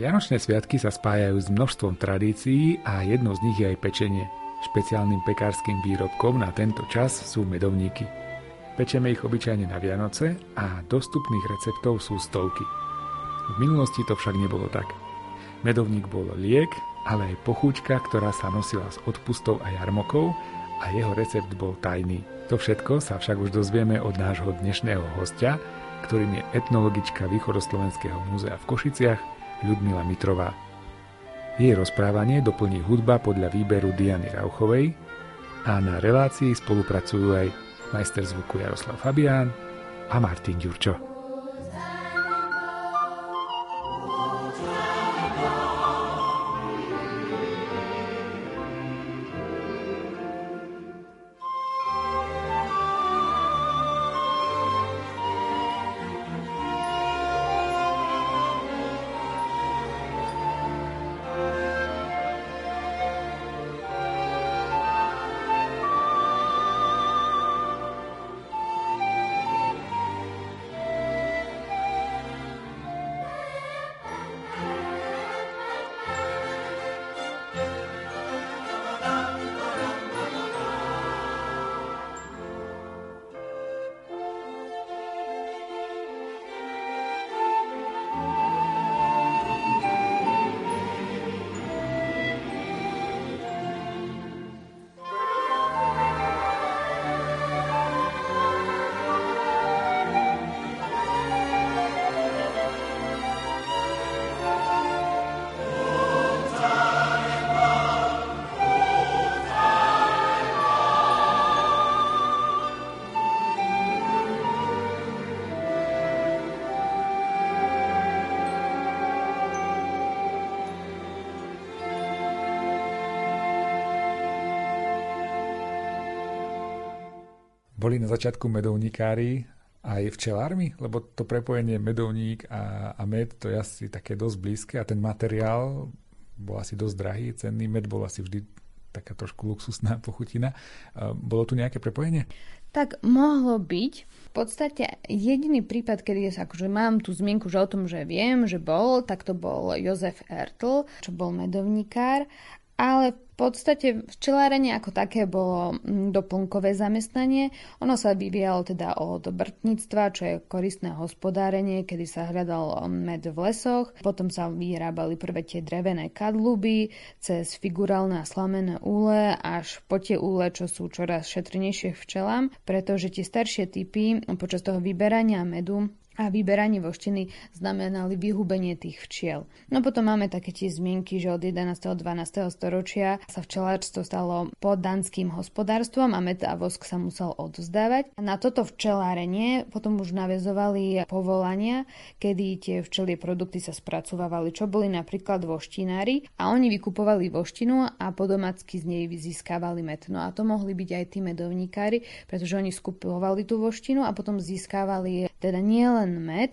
Vianočné sviatky sa spájajú s množstvom tradícií a jednou z nich je aj pečenie. Špeciálnym pekárským výrobkom na tento čas sú medovníky. Pečeme ich obyčajne na Vianoce a dostupných receptov sú stovky. V minulosti to však nebolo tak. Medovník bol liek, ale aj pochúčka, ktorá sa nosila s odpustou a jarmokov a jeho recept bol tajný. To všetko sa však už dozvieme od nášho dnešného hostia, ktorým je etnologička Východoslovenského múzea v Košiciach Ľudmila Mitrová. Jej rozprávanie doplní hudba podľa výberu Diany Rauchovej a na relácii spolupracujú aj majster zvuku Jaroslav Fabián a Martin Ďurčo. Boli na začiatku medovníkári aj včelármi? Lebo to prepojenie medovník a, a med to je asi také dosť blízke a ten materiál bol asi dosť drahý, cenný med bol asi vždy taká trošku luxusná pochutina. Bolo tu nejaké prepojenie? Tak mohlo byť. V podstate jediný prípad, kedy ja akože mám tú zmienku, že o tom, že viem, že bol, tak to bol Jozef Ertl, čo bol medovníkár ale v podstate včelárenie ako také bolo mm, doplnkové zamestnanie. Ono sa vyvíjalo teda od brtníctva, čo je koristné hospodárenie, kedy sa hľadal med v lesoch. Potom sa vyrábali prvé tie drevené kadluby, cez figurálne a slamené úle, až po tie úle, čo sú čoraz šetrnejšie včelám, pretože tie staršie typy počas toho vyberania medu a vyberanie voštiny znamenali vyhubenie tých včiel. No potom máme také tie zmienky, že od 11. a 12. storočia sa včelárstvo stalo pod danským hospodárstvom a med a vosk sa musel odzdávať. Na toto včelárenie potom už navezovali povolania, kedy tie včelie produkty sa spracovávali, čo boli napríklad voštinári a oni vykupovali voštinu a po domácky z nej získavali med. No a to mohli byť aj tí medovníkári, pretože oni skupovali tú voštinu a potom získavali teda nielen nielen med,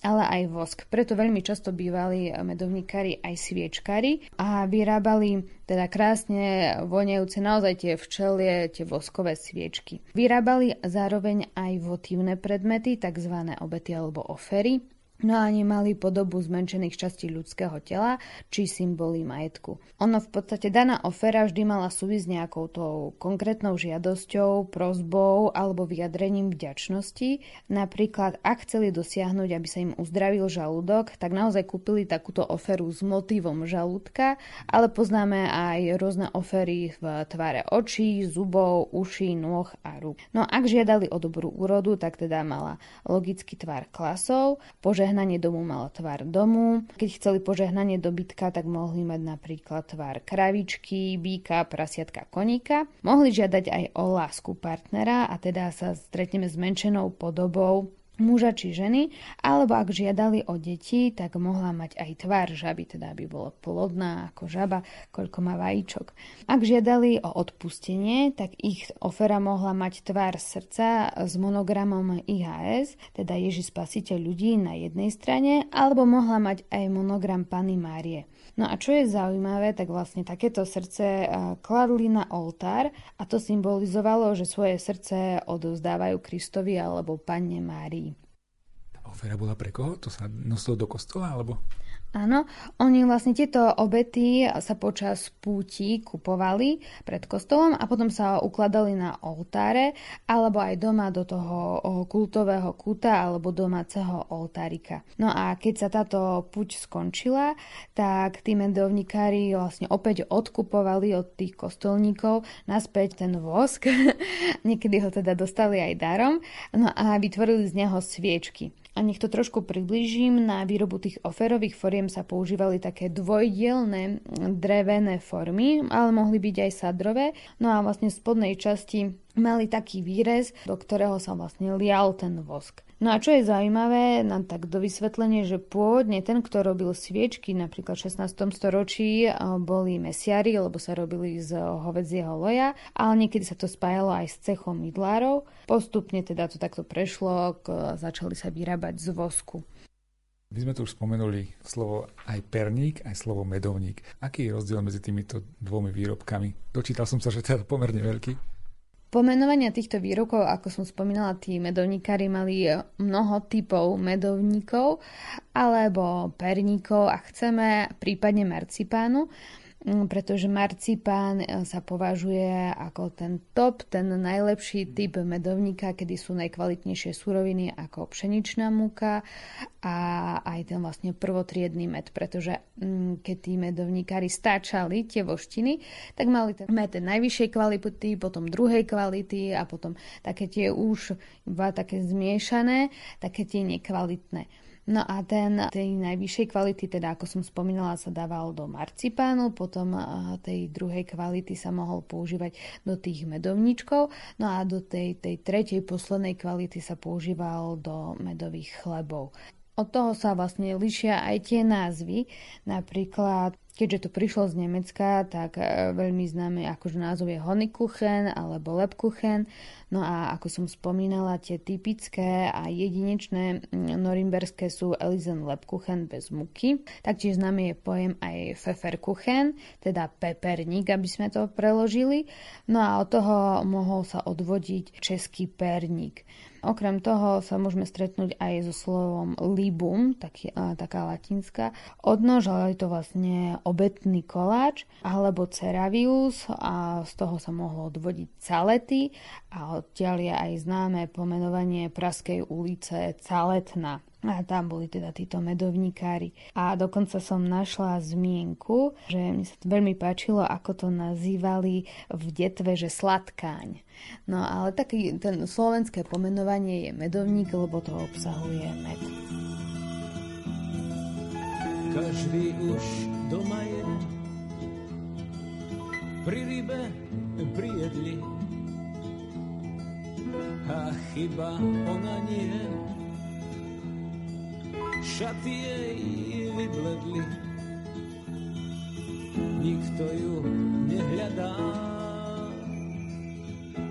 ale aj vosk. Preto veľmi často bývali medovníkári aj sviečkári a vyrábali teda krásne voniajúce naozaj tie včelie, tie voskové sviečky. Vyrábali zároveň aj votívne predmety, tzv. obety alebo ofery, No a ani mali podobu zmenšených častí ľudského tela či symboly majetku. Ono v podstate daná ofera vždy mala súvisť nejakou tou konkrétnou žiadosťou, prozbou alebo vyjadrením vďačnosti. Napríklad, ak chceli dosiahnuť, aby sa im uzdravil žalúdok, tak naozaj kúpili takúto oferu s motívom žalúdka, ale poznáme aj rôzne ofery v tvare očí, zubov, uší, nôh a rúk. No ak žiadali o dobrú úrodu, tak teda mala logický tvar klasov, pože požehnanie domu malo tvar domu. Keď chceli požehnanie dobytka, tak mohli mať napríklad tvar kravičky, býka, prasiatka, koníka. Mohli žiadať aj o lásku partnera a teda sa stretneme s menšenou podobou muža či ženy, alebo ak žiadali o deti, tak mohla mať aj tvar žaby, teda aby bola plodná ako žaba, koľko má vajíčok. Ak žiadali o odpustenie, tak ich ofera mohla mať tvar srdca s monogramom IHS, teda Ježi spasiteľ ľudí na jednej strane, alebo mohla mať aj monogram Pany Márie. No a čo je zaujímavé, tak vlastne takéto srdce eh, kladli na oltár a to symbolizovalo, že svoje srdce odovzdávajú Kristovi alebo Panne Márii. Tá ofera bola pre koho? To sa nosilo do kostola alebo? Áno, oni vlastne tieto obety sa počas púti kupovali pred kostolom a potom sa ukladali na oltáre alebo aj doma do toho kultového kúta alebo domáceho oltárika. No a keď sa táto púť skončila, tak tí medovnikári vlastne opäť odkupovali od tých kostolníkov naspäť ten vosk. Niekedy ho teda dostali aj darom. No a vytvorili z neho sviečky. A nech to trošku približím, na výrobu tých oferových foriem sa používali také dvojdielne drevené formy, ale mohli byť aj sadrové. No a vlastne v spodnej časti mali taký výrez, do ktorého sa vlastne lial ten vosk. No a čo je zaujímavé, na tak do vysvetlenie, že pôvodne ten, kto robil sviečky, napríklad v 16. storočí, boli mesiari, lebo sa robili z hovedzieho loja, ale niekedy sa to spájalo aj s cechom mydlárov. Postupne teda to takto prešlo, začali sa vyrábať z vosku. My sme tu už spomenuli slovo aj perník, aj slovo medovník. Aký je rozdiel medzi týmito dvomi výrobkami? Dočítal som sa, že je pomerne veľký. Pomenovania týchto výrokov, ako som spomínala, tí medovníkári mali mnoho typov medovníkov alebo perníkov a chceme prípadne marcipánu. Mm, pretože marcipán e, sa považuje ako ten top, ten najlepší typ medovníka, kedy sú najkvalitnejšie suroviny ako pšeničná múka a aj ten vlastne prvotriedný med, pretože mm, keď tí medovníkári stáčali tie voštiny, tak mali ten med najvyššej kvality, potom druhej kvality a potom také tie už iba také zmiešané, také tie nekvalitné. No a ten tej najvyššej kvality, teda ako som spomínala, sa dával do marcipánu, potom tej druhej kvality sa mohol používať do tých medovníčkov, no a do tej, tej tretej poslednej kvality sa používal do medových chlebov. Od toho sa vlastne lišia aj tie názvy. Napríklad Keďže to prišlo z Nemecka, tak e, veľmi známe akože názov je Honigkuchen alebo Lebkuchen. No a ako som spomínala, tie typické a jedinečné norimberské sú Elizen Lebkuchen bez muky. Taktiež známe je pojem aj Pfefferkuchen, teda peperník, aby sme to preložili. No a od toho mohol sa odvodiť český perník. Okrem toho sa môžeme stretnúť aj so slovom libum, taký, taká latinská odnož, ale je to vlastne obetný koláč, alebo ceravius a z toho sa mohlo odvodiť calety a odtiaľ je aj známe pomenovanie Praskej ulice Caletna. A tam boli teda títo medovníkári. A dokonca som našla zmienku, že mi sa veľmi páčilo, ako to nazývali v detve, že sladkáň. No ale taký ten slovenské pomenovanie je medovník, lebo to obsahuje med. Každý už doma je pri rybe prijedli a chyba ona nie šaty jej vybledli. Nikto ju nehľadá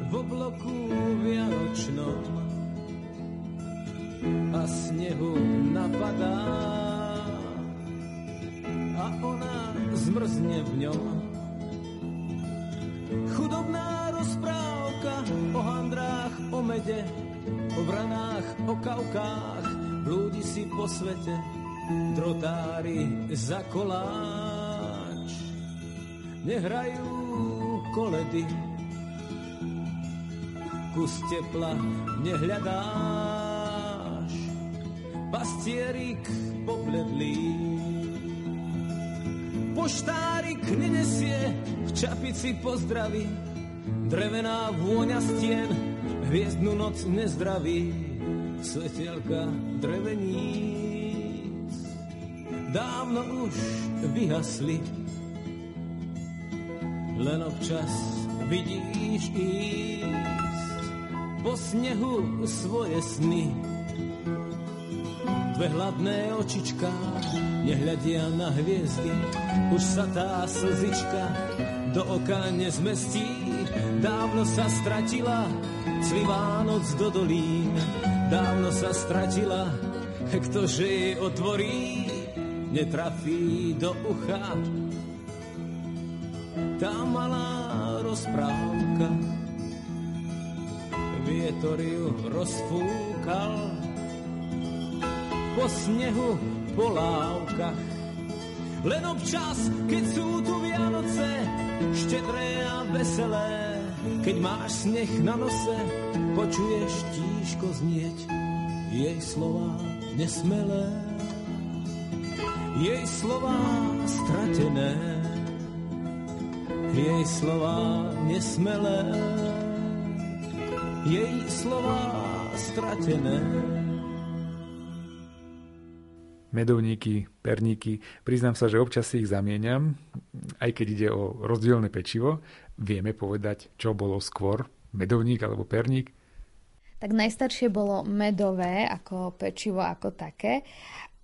v obloku vianočnom a snehu napadá a ona zmrzne v ňom. Chudobná rozprávka o handrách, o mede, o vranách, o kaukách, blúdi si po svete, drotári za koláč. Nehrajú koledy, kus tepla nehľadáš, pastierik pobledlý. Poštárik nenesie v čapici pozdraví, drevená vôňa stien, hviezdnu noc nezdraví svetelka dreveníc dávno už vyhasli. Len občas vidíš ísť po snehu svoje sny. Dve hladné očička nehľadia na hviezdy, už sa tá slzička do oka nezmestí. Dávno sa stratila clivá noc do dolín dávno sa stratila, ktože jej otvorí, netrafí do ucha. Tá malá rozprávka, vietor ju rozfúkal, po snehu, po lávkach, len občas, keď sú tu Vianoce, štedré a veselé. Keď máš sneh na nose, počuješ tížko znieť jej slova nesmelé. Jej slova stratené, jej slova nesmelé, jej slova stratené medovníky, perníky. Priznám sa, že občas si ich zamieňam, aj keď ide o rozdielne pečivo. Vieme povedať, čo bolo skôr, medovník alebo perník? Tak najstaršie bolo medové ako pečivo ako také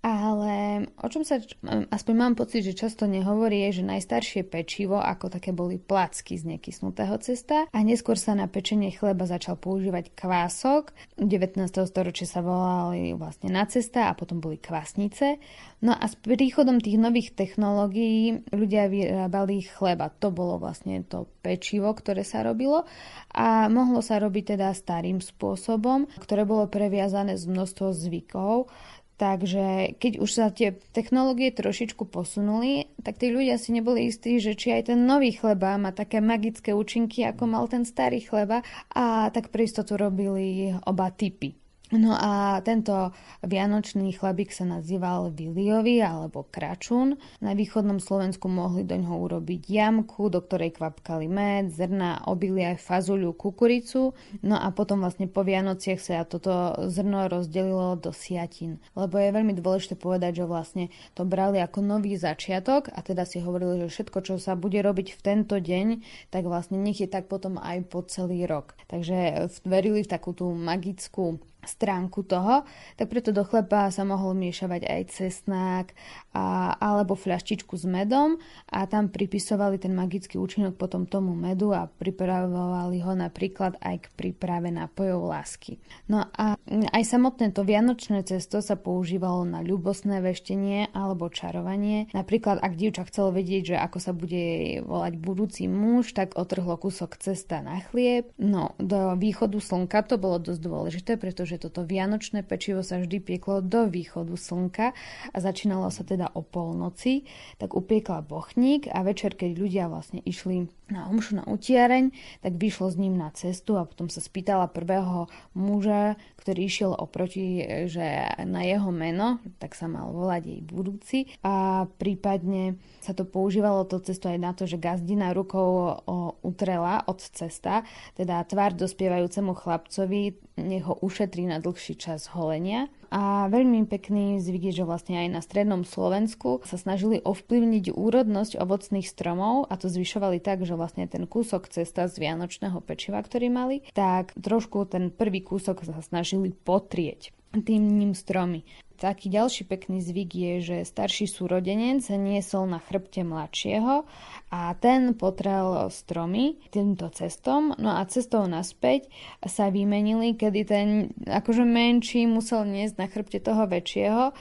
ale o čom sa, aspoň mám pocit, že často nehovorí, je, že najstaršie pečivo ako také boli placky z nekysnutého cesta a neskôr sa na pečenie chleba začal používať kvások. 19. storočia sa volali vlastne na cesta a potom boli kvásnice. No a s príchodom tých nových technológií ľudia vyrábali chleba. To bolo vlastne to pečivo, ktoré sa robilo a mohlo sa robiť teda starým spôsobom, ktoré bolo previazané z množstvo zvykov Takže keď už sa tie technológie trošičku posunuli, tak tí ľudia si neboli istí, že či aj ten nový chleba má také magické účinky, ako mal ten starý chleba a tak pre istotu robili oba typy. No a tento vianočný chlebík sa nazýval Viliový alebo Kračun. Na východnom Slovensku mohli do ňoho urobiť jamku, do ktorej kvapkali med, zrna, obilie, fazuľu, kukuricu. No a potom vlastne po Vianociach sa toto zrno rozdelilo do siatin. Lebo je veľmi dôležité povedať, že vlastne to brali ako nový začiatok a teda si hovorili, že všetko, čo sa bude robiť v tento deň, tak vlastne nech je tak potom aj po celý rok. Takže verili v takú tú magickú stránku toho, tak preto do chleba sa mohol miešavať aj cesnák a, alebo fľaštičku s medom a tam pripisovali ten magický účinok potom tomu medu a pripravovali ho napríklad aj k príprave nápojov lásky. No a aj samotné to vianočné cesto sa používalo na ľubosné veštenie alebo čarovanie. Napríklad, ak dievča chcelo vedieť, že ako sa bude volať budúci muž, tak otrhlo kúsok cesta na chlieb. No, do východu slnka to bolo dosť dôležité, pretože že toto vianočné pečivo sa vždy pieklo do východu slnka a začínalo sa teda o polnoci, tak upiekla bochník a večer, keď ľudia vlastne išli na omšu na utiareň, tak vyšlo s ním na cestu a potom sa spýtala prvého muža, ktorý išiel oproti, že na jeho meno, tak sa mal volať jej budúci. A prípadne sa to používalo to cesto aj na to, že gazdina rukou utrela od cesta, teda tvár dospievajúcemu chlapcovi nech ho ušetrí na dlhší čas holenia a veľmi pekný zvyk je, že vlastne aj na strednom Slovensku sa snažili ovplyvniť úrodnosť ovocných stromov a to zvyšovali tak, že vlastne ten kúsok cesta z vianočného pečiva, ktorý mali, tak trošku ten prvý kúsok sa snažili potrieť tým ním stromy. Taký ďalší pekný zvyk je, že starší súrodenec niesol na chrbte mladšieho a ten potrel stromy týmto cestom. No a cestou naspäť sa vymenili, kedy ten akože menší musel niesť na chrbte toho väčšieho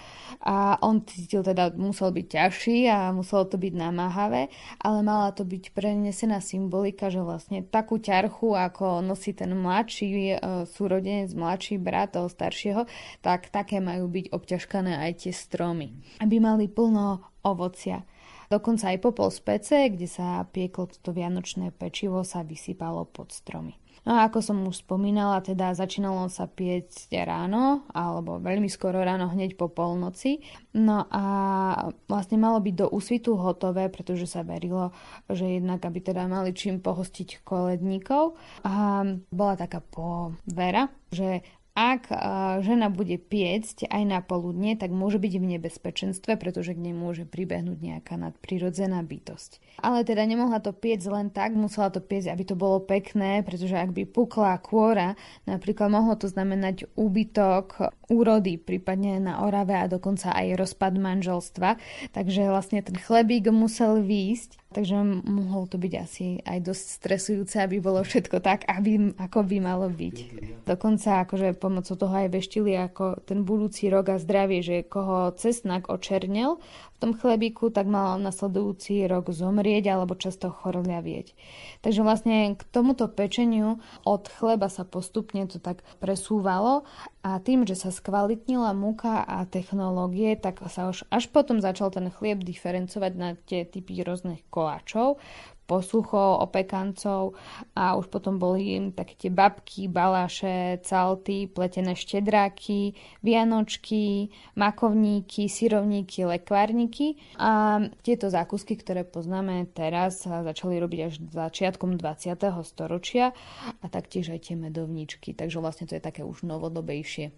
a on cítil teda, musel byť ťažší a muselo to byť namáhavé, ale mala to byť prenesená symbolika, že vlastne takú ťarchu, ako nosí ten mladší e, súrodenec, mladší brat toho staršieho, tak také majú byť obťažkané aj tie stromy, aby mali plno ovocia. Dokonca aj popol z pece, kde sa pieklo toto vianočné pečivo, sa vysypalo pod stromy. No a ako som už spomínala, teda začínalo sa piecť ráno, alebo veľmi skoro ráno, hneď po polnoci. No a vlastne malo byť do úsvitu hotové, pretože sa verilo, že jednak, aby teda mali čím pohostiť koledníkov. A bola taká povera, že ak žena bude piecť aj na poludne, tak môže byť v nebezpečenstve, pretože k nej môže pribehnúť nejaká nadprirodzená bytosť. Ale teda nemohla to piecť len tak, musela to piecť, aby to bolo pekné, pretože ak by pukla kôra, napríklad mohlo to znamenať úbytok úrody, prípadne na orave a dokonca aj rozpad manželstva. Takže vlastne ten chlebík musel výjsť takže mohol to byť asi aj dosť stresujúce, aby bolo všetko tak, aby, ako by malo byť. Dokonca akože pomocou toho aj veštili ako ten budúci rok a zdravie, že koho cesnak očernel, tom chlebíku, tak mal nasledujúci rok zomrieť alebo často chorľavieť. Takže vlastne k tomuto pečeniu od chleba sa postupne to tak presúvalo a tým, že sa skvalitnila múka a technológie, tak sa už až potom začal ten chlieb diferencovať na tie typy rôznych koláčov posluchov, opekancov a už potom boli také tie babky, baláše, calty, pletené štedráky, vianočky, makovníky, syrovníky, lekvárniky a tieto zákusky, ktoré poznáme teraz, sa začali robiť až začiatkom 20. storočia a taktiež aj tie medovničky, takže vlastne to je také už novodobejšie.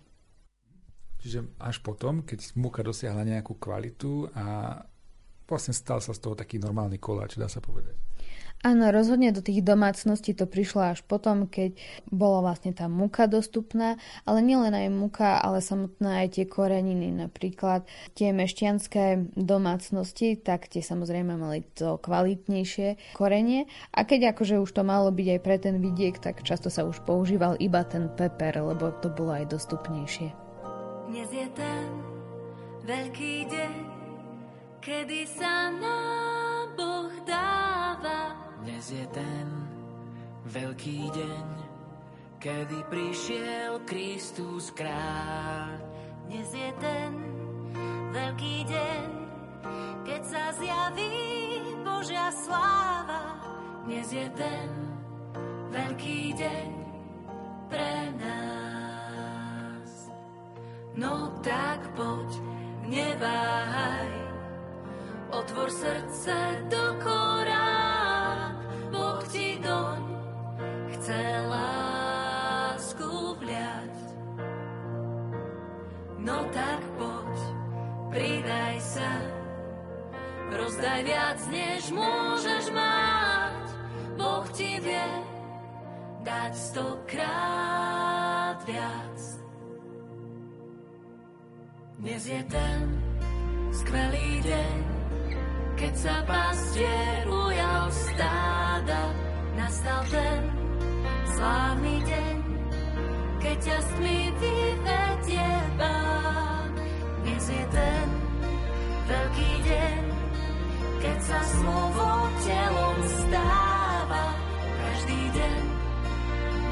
Čiže až potom, keď múka dosiahla nejakú kvalitu a vlastne stal sa z toho taký normálny koláč, dá sa povedať. Áno, rozhodne do tých domácností to prišlo až potom, keď bola vlastne tá muka dostupná, ale nielen aj muka, ale samotné aj tie koreniny, napríklad tie mešťanské domácnosti, tak tie samozrejme mali to kvalitnejšie korenie a keď akože už to malo byť aj pre ten vidiek, tak často sa už používal iba ten peper, lebo to bolo aj dostupnejšie. Dnes je ten veľký deň, kedy sa nám Boh dáva dnes je ten veľký deň, kedy prišiel Kristus kráľ. Dnes je ten veľký deň, keď sa zjaví Božia sláva. Dnes je ten veľký deň pre nás. No tak poď, neváhaj, otvor srdce do korán chce lásku vliať. No tak poď, pridaj sa, rozdaj viac, než môžeš mať. Boh ti vie dať stokrát viac. Dnes je ten skvelý deň, keď sa pastier ujal stáda, nastal ten slávny deň, keď ťa s tmy vyvedie Pán. Dnes je ten veľký deň, keď sa slovo telom stáva. Každý deň,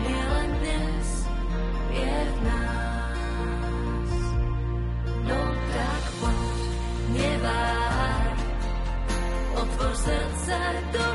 nielen dnes, je v nás. No tak poď, neváž, otvor srdce do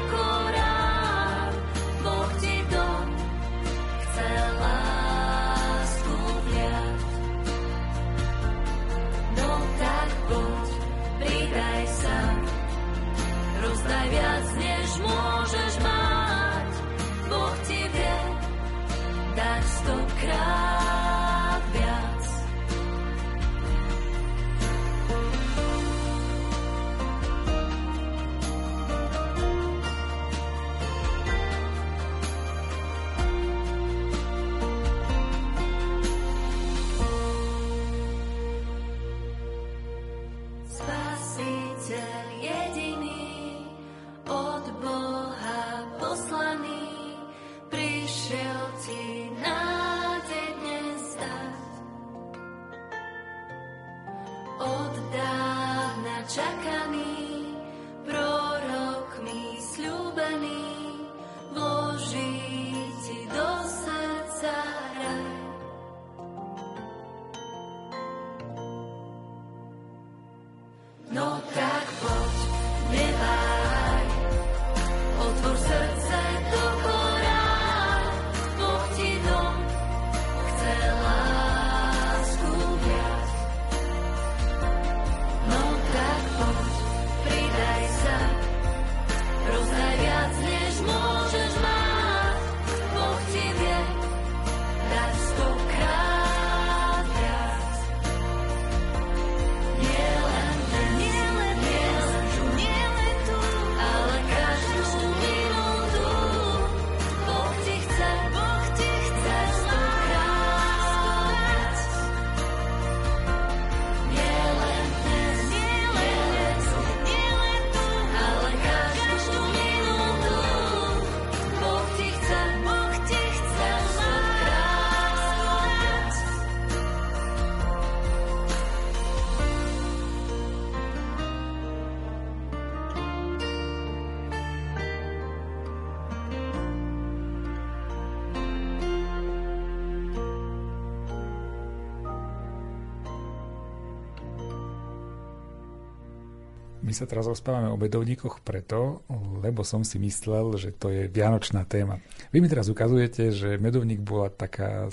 sa teraz rozprávame o medovníkoch preto, lebo som si myslel, že to je vianočná téma. Vy mi teraz ukazujete, že medovník bola taká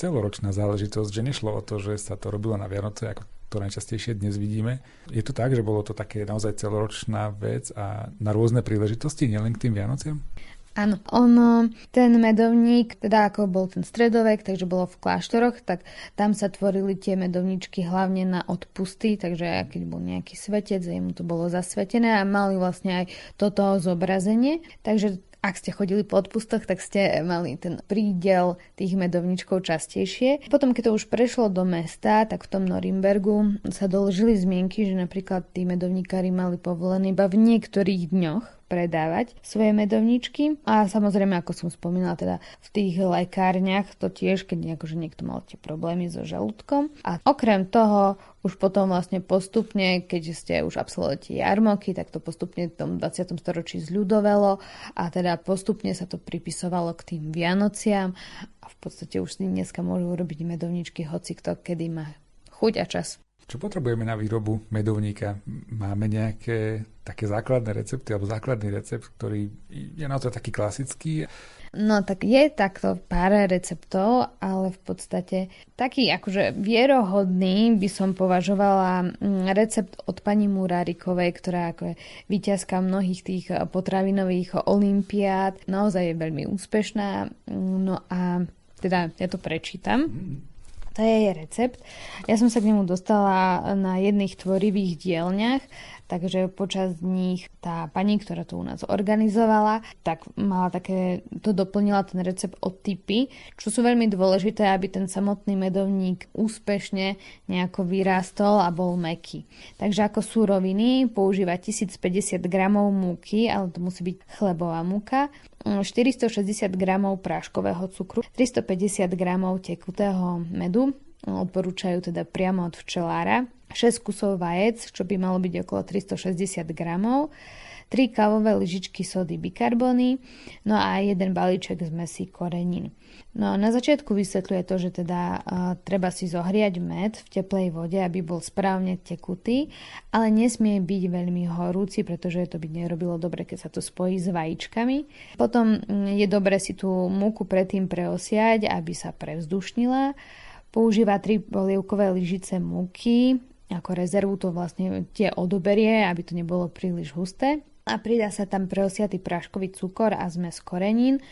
celoročná záležitosť, že nešlo o to, že sa to robilo na Vianoce, ako to najčastejšie dnes vidíme. Je to tak, že bolo to také naozaj celoročná vec a na rôzne príležitosti, nielen k tým Vianociam? Áno, ono, ten medovník, teda ako bol ten stredovek, takže bolo v kláštoroch, tak tam sa tvorili tie medovničky hlavne na odpusty, takže keď bol nejaký svetec, mu to bolo zasvetené a mali vlastne aj toto zobrazenie. Takže ak ste chodili po odpustoch, tak ste mali ten prídel tých medovničkov častejšie. Potom, keď to už prešlo do mesta, tak v tom Norimbergu sa doložili zmienky, že napríklad tí medovníkári mali povolené iba v niektorých dňoch predávať svoje medovničky. A samozrejme, ako som spomínala, teda v tých lekárniach to tiež, keď akože niekto mal tie problémy so žalúdkom. A okrem toho už potom vlastne postupne, keď ste už absolvovali jarmoky, tak to postupne v tom 20. storočí zľudovelo a teda postupne sa to pripisovalo k tým Vianociam a v podstate už si dneska môžu urobiť medovničky hoci kto, kedy má chuť a čas. Čo potrebujeme na výrobu medovníka? Máme nejaké také základné recepty alebo základný recept, ktorý je na to taký klasický? No tak je takto pár receptov, ale v podstate taký akože vierohodný by som považovala mm, recept od pani Murárikovej, ktorá ako je víťazka mnohých tých potravinových olimpiád. Naozaj je veľmi úspešná. No a teda ja to prečítam. Mm. To je jej recept. Ja som sa k nemu dostala na jedných tvorivých dielňach, takže počas nich tá pani, ktorá to u nás organizovala, tak mala také, to doplnila ten recept od typy, čo sú veľmi dôležité, aby ten samotný medovník úspešne nejako vyrástol a bol meký. Takže ako súroviny používa 1050 gramov múky, ale to musí byť chlebová múka, 460 g práškového cukru, 350 g tekutého medu, odporúčajú teda priamo od včelára, 6 kusov vajec, čo by malo byť okolo 360 g, 3 kávové lyžičky sody bikarbony, no a jeden balíček zmesí korenín. No na začiatku vysvetľuje to, že teda uh, treba si zohriať med v teplej vode, aby bol správne tekutý, ale nesmie byť veľmi horúci, pretože to by nerobilo dobre, keď sa to spojí s vajíčkami. Potom um, je dobre si tú múku predtým preosiať, aby sa prevzdušnila. Používa 3 polievkové lyžice múky, ako rezervu to vlastne tie odoberie, aby to nebolo príliš husté. A pridá sa tam preosiatý práškový cukor a zmes korenín.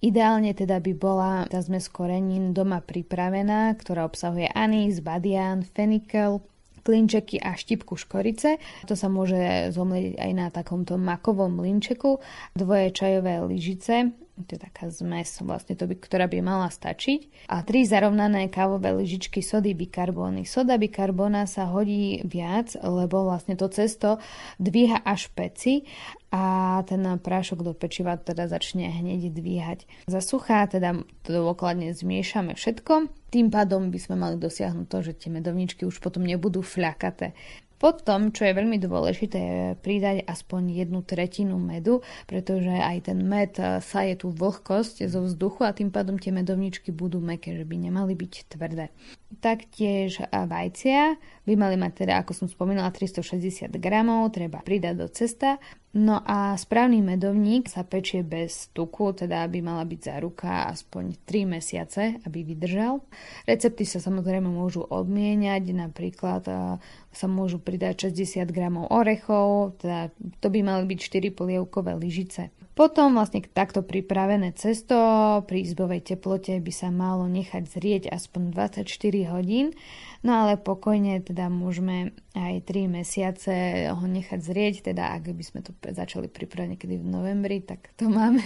Ideálne teda by bola tá zmes korenín doma pripravená, ktorá obsahuje anís, badian, fenikel, klinčeky a štipku škorice. To sa môže zomliť aj na takomto makovom linčeku. Dvoje čajové lyžice, to je taká zmes, vlastne to by, ktorá by mala stačiť. A tri zarovnané kávové lyžičky sody bikarbóny. Soda bikarbóna sa hodí viac, lebo vlastne to cesto dvíha až peci a ten prášok do pečiva teda začne hneď dvíhať. Za suchá teda to dôkladne zmiešame všetko. Tým pádom by sme mali dosiahnuť to, že tie medovničky už potom nebudú fľakaté. Potom, čo je veľmi dôležité, je pridať aspoň jednu tretinu medu, pretože aj ten med eh, saje tú vlhkosť zo vzduchu a tým pádom tie medovničky budú meké, že by nemali byť tvrdé. Taktiež eh, vajcia by mali mať teda, ako som spomínala, 360 gramov, treba pridať do cesta. No a správny medovník sa pečie bez tuku, teda by mala byť záruka aspoň 3 mesiace, aby vydržal. Recepty sa samozrejme môžu odmieniať, napríklad sa môžu pridať 60 gramov orechov, teda to by mali byť 4 polievkové lyžice. Potom vlastne takto pripravené cesto pri izbovej teplote by sa malo nechať zrieť aspoň 24 hodín, no ale pokojne teda môžeme aj 3 mesiace ho nechať zrieť, teda ak by sme to začali pripravať niekedy v novembri, tak to máme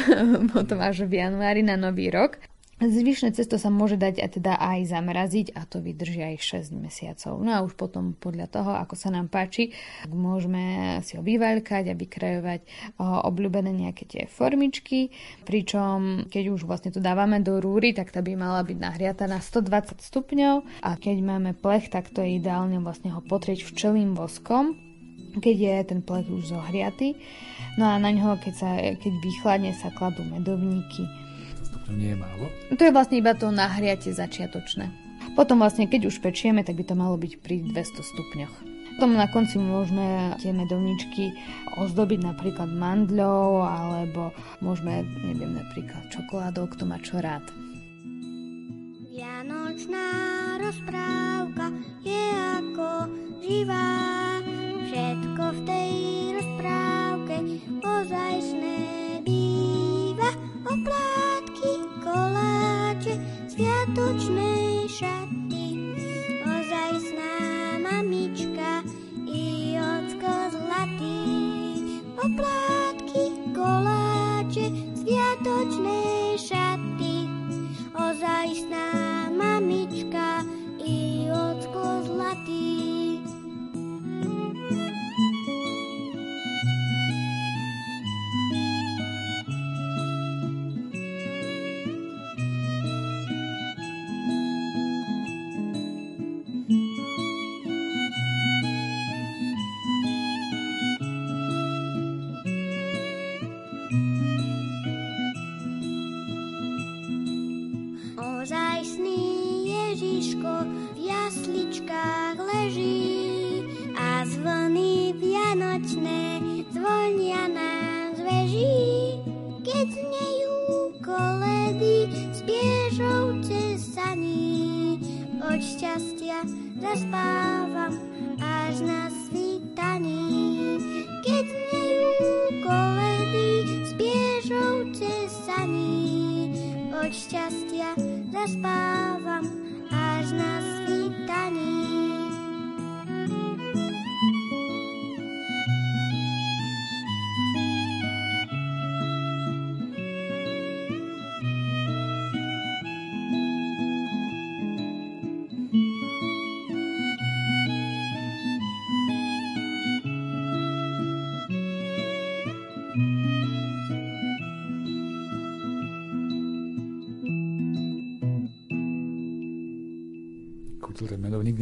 potom až v januári na nový rok. Zvyšné cesto sa môže dať a teda aj zamraziť a to vydrží aj 6 mesiacov. No a už potom podľa toho, ako sa nám páči, môžeme si ho vyvaľkať a vykrajovať obľúbené nejaké tie formičky, pričom keď už vlastne to dávame do rúry, tak tá by mala byť nahriata na 120 stupňov a keď máme plech, tak to je ideálne vlastne ho potrieť včelým voskom, keď je ten plech už zohriatý. No a na ňo, keď, sa, keď vychladne, sa kladú medovníky to nie je málo? To je vlastne iba to nahriate začiatočné. Potom vlastne, keď už pečieme, tak by to malo byť pri 200 stupňoch. Potom na konci môžeme tie medovničky ozdobiť napríklad mandľou alebo môžeme, neviem, napríklad čokoládou, kto má čo rád. Vianočná rozprávka je ako živá. Všetko v tej rozprávke ozajšné. Oplátky, koláče, sviatočné šaty. Ozajstná mamička i ocko zlatý. Oplátky, koláče, sviatočné šaty. Ozajstná mamička i ocko zlatý. Ježiško v jasličkách leží a zvony vianočné zvonia nám z veží. Keď znejú koledy z biežovce saní, od šťastia zaspávam až na svítaní. Keď znejú koledy z biežovce saní, od šťastia zaspávam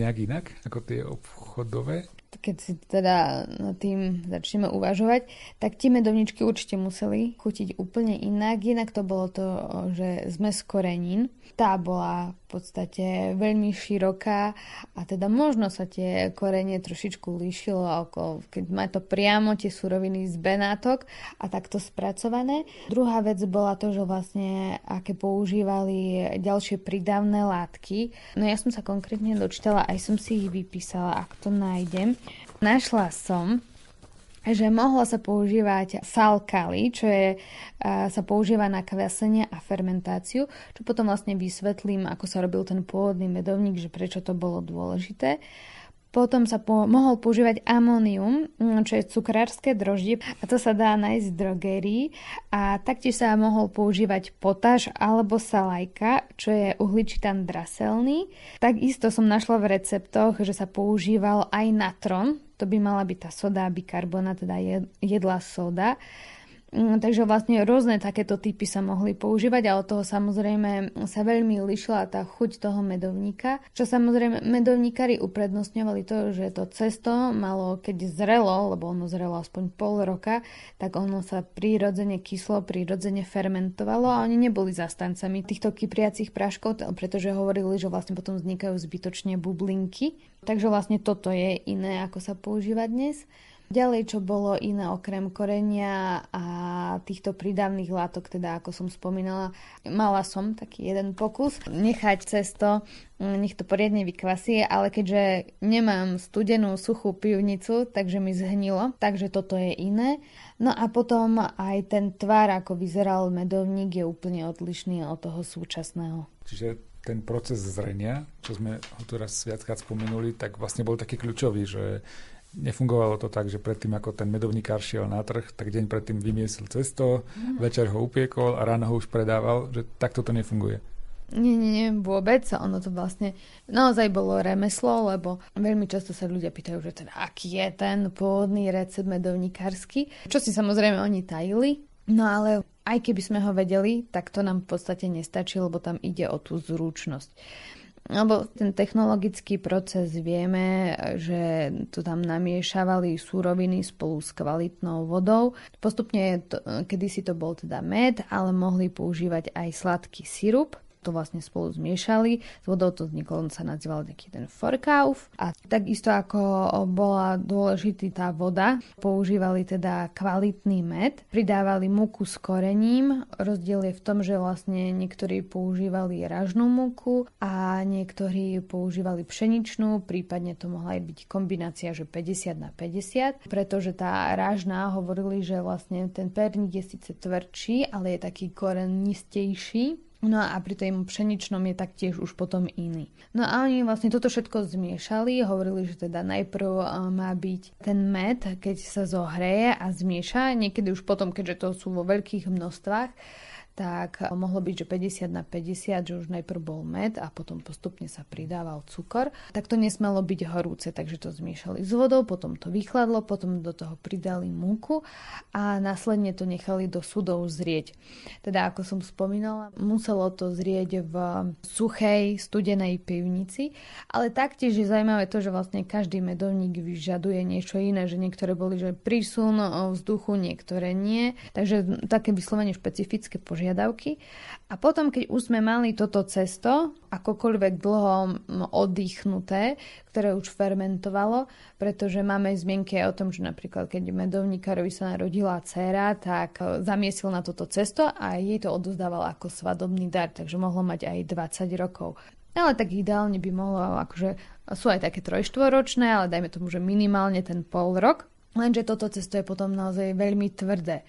nejak inak ako tie obchodové? keď si teda nad tým začneme uvažovať, tak tie medovničky určite museli chutiť úplne inak. Inak to bolo to, že sme z korenín. Tá bola v podstate veľmi široká a teda možno sa tie korenie trošičku líšilo, ako keď má to priamo tie suroviny z Benátok a takto spracované. Druhá vec bola to, že vlastne aké používali ďalšie pridavné látky. No ja som sa konkrétne dočítala, aj som si ich vypísala, ak to nájdem. Našla som, že mohlo sa používať salkali, čo je, sa používa na kvasenie a fermentáciu, čo potom vlastne vysvetlím, ako sa robil ten pôvodný medovník, že prečo to bolo dôležité. Potom sa po, mohol používať amonium, čo je cukrárske droždie a to sa dá nájsť v drogérii a taktiež sa mohol používať potáž alebo salajka, čo je uhličitan draselný. Takisto som našla v receptoch, že sa používal aj natron, to by mala byť tá soda bikarbona, teda jedla soda. Mm, takže vlastne rôzne takéto typy sa mohli používať a od toho samozrejme sa veľmi lišila tá chuť toho medovníka. Čo samozrejme medovníkari uprednostňovali to, že to cesto malo, keď zrelo, lebo ono zrelo aspoň pol roka, tak ono sa prirodzene kyslo, prirodzene fermentovalo a oni neboli zastancami týchto kypriacich práškov, pretože hovorili, že vlastne potom vznikajú zbytočne bublinky. Takže vlastne toto je iné, ako sa používa dnes. Ďalej, čo bolo iné okrem korenia a týchto prídavných látok, teda ako som spomínala, mala som taký jeden pokus nechať cesto, nech to poriadne vykvasie, ale keďže nemám studenú suchú pivnicu, takže mi zhnilo, takže toto je iné. No a potom aj ten tvar, ako vyzeral medovník, je úplne odlišný od toho súčasného. Čiže ten proces zrenia, čo sme ho teraz viackrát spomenuli, tak vlastne bol taký kľúčový, že Nefungovalo to tak, že predtým, ako ten medovníkár šiel na trh, tak deň predtým vymiesil cesto, mm. večer ho upiekol a ráno ho už predával, že takto to nefunguje. Nie, nie, nie, vôbec. Ono to vlastne naozaj bolo remeslo, lebo veľmi často sa ľudia pýtajú, že teda aký je ten pôvodný recept medovníkársky, čo si samozrejme oni tajili. No ale aj keby sme ho vedeli, tak to nám v podstate nestačí, lebo tam ide o tú zručnosť. Lebo ten technologický proces vieme, že tu tam namiešavali súroviny spolu s kvalitnou vodou. Postupne, to, kedysi to bol teda med, ale mohli používať aj sladký sirup. To vlastne spolu zmiešali. S vodou to vzniklo, on sa nazýval taký ten forkauf. A takisto ako bola dôležitý tá voda, používali teda kvalitný med, pridávali múku s korením. Rozdiel je v tom, že vlastne niektorí používali ražnú múku a niektorí používali pšeničnú, prípadne to mohla aj byť kombinácia, že 50 na 50, pretože tá rážná hovorili, že vlastne ten perník je síce tvrdší, ale je taký korenistejší, No a pri tom pšeničnom je taktiež už potom iný. No a oni vlastne toto všetko zmiešali, hovorili, že teda najprv má byť ten med, keď sa zohreje a zmieša, niekedy už potom, keďže to sú vo veľkých množstvách, tak mohlo byť, že 50 na 50, že už najprv bol med a potom postupne sa pridával cukor. Tak to nesmelo byť horúce, takže to zmiešali s vodou, potom to vychladlo, potom do toho pridali múku a následne to nechali do sudov zrieť. Teda ako som spomínala, muselo to zrieť v suchej, studenej pivnici, ale taktiež je zaujímavé to, že vlastne každý medovník vyžaduje niečo iné, že niektoré boli, že prísun vzduchu, niektoré nie, takže také vyslovene špecifické požiadavky požiadavky. A potom, keď už sme mali toto cesto, akokoľvek dlho oddychnuté, ktoré už fermentovalo, pretože máme zmienky o tom, že napríklad keď medovníkarovi sa narodila dcéra, tak zamiesil na toto cesto a jej to odozdával ako svadobný dar, takže mohlo mať aj 20 rokov. Ale tak ideálne by mohlo, akože sú aj také trojštvoročné, ale dajme tomu, že minimálne ten pol rok. Lenže toto cesto je potom naozaj veľmi tvrdé.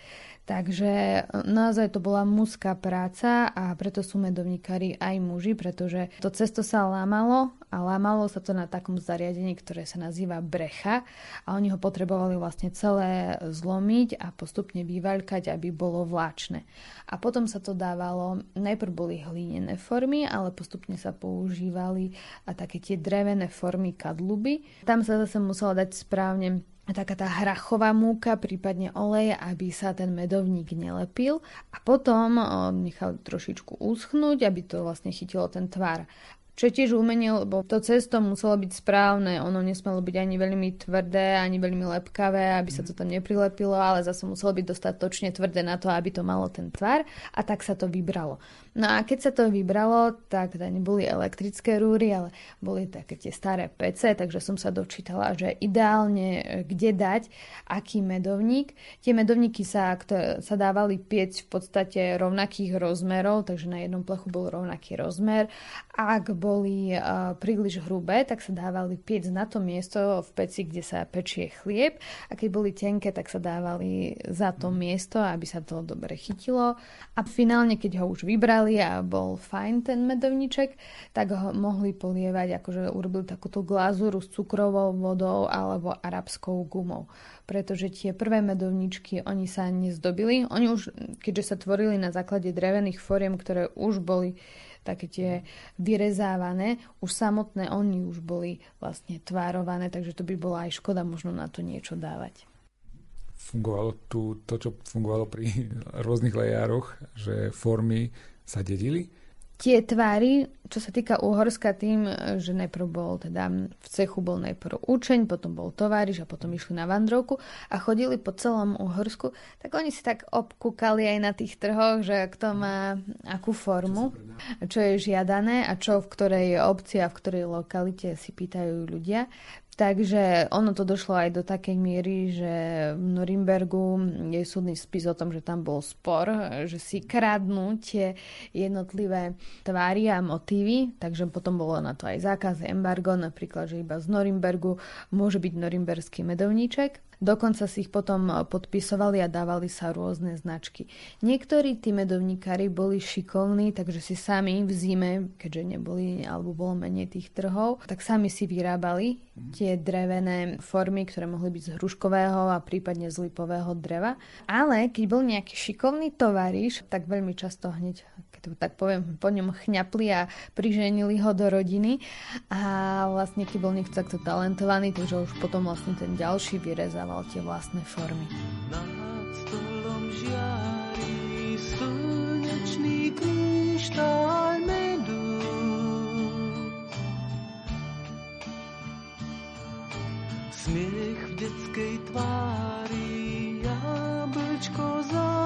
Takže e, naozaj to bola mužská práca a preto sú medovníkari aj muži, pretože to cesto sa lámalo a lámalo sa to na takom zariadení, ktoré sa nazýva brecha a oni ho potrebovali vlastne celé zlomiť a postupne vyvaľkať, aby bolo vláčne. A potom sa to dávalo, najprv boli hlínené formy, ale postupne sa používali a také tie drevené formy kadluby. Tam sa zase muselo dať správne taká tá hrachová múka, prípadne olej, aby sa ten medovník nelepil a potom nechali trošičku uschnúť, aby to vlastne chytilo ten tvar. Čo je tiež umenie, lebo to cesto muselo byť správne, ono nesmelo byť ani veľmi tvrdé, ani veľmi lepkavé, aby sa to tam neprilepilo, ale zase muselo byť dostatočne tvrdé na to, aby to malo ten tvar a tak sa to vybralo. No a keď sa to vybralo, tak teda neboli elektrické rúry, ale boli také tie staré PC, takže som sa dočítala, že ideálne e, kde dať, aký medovník. Tie medovníky sa, ktoré sa dávali piec v podstate rovnakých rozmerov, takže na jednom plechu bol rovnaký rozmer. Ak boli uh, príliš hrubé, tak sa dávali piec na to miesto v peci, kde sa pečie chlieb a keď boli tenké, tak sa dávali za to miesto, aby sa to dobre chytilo. A finálne, keď ho už vybrali, a bol fajn ten medovníček, tak ho mohli polievať, akože urobili takúto glazúru s cukrovou vodou alebo arabskou gumou. Pretože tie prvé medovničky, oni sa nezdobili. Oni už, keďže sa tvorili na základe drevených foriem, ktoré už boli také tie vyrezávané, už samotné oni už boli vlastne tvárované, takže to by bola aj škoda možno na to niečo dávať fungovalo tu to, čo fungovalo pri rôznych lejároch, že formy sa dedili? Tie tvary, čo sa týka Uhorska tým, že najprv bol teda v cechu bol najprv učeň, potom bol továriš a potom išli na vandrovku a chodili po celom Uhorsku, tak oni si tak obkúkali aj na tých trhoch, že kto má akú formu, čo je žiadané a čo v ktorej obci a v ktorej lokalite si pýtajú ľudia. Takže ono to došlo aj do takej miery, že v Norimbergu je súdny spis o tom, že tam bol spor, že si kradnú tie jednotlivé tvári a motívy, takže potom bolo na to aj zákaz, embargo, napríklad, že iba z Norimbergu môže byť norimberský medovníček. Dokonca si ich potom podpisovali a dávali sa rôzne značky. Niektorí tí medovníkári boli šikovní, takže si sami v zime, keďže neboli alebo bolo menej tých trhov, tak sami si vyrábali tie drevené formy, ktoré mohli byť z hruškového a prípadne z lipového dreva. Ale keď bol nejaký šikovný tovariš, tak veľmi často hneď keď to tak poviem, po ňom chňapli a priženili ho do rodiny a vlastne keď bol niekto takto talentovaný, takže už potom vlastne ten ďalší vyrezával tie vlastné formy. Nad stolom žiari slnečný kryštál medu Smiech v detskej tvári, jablčko za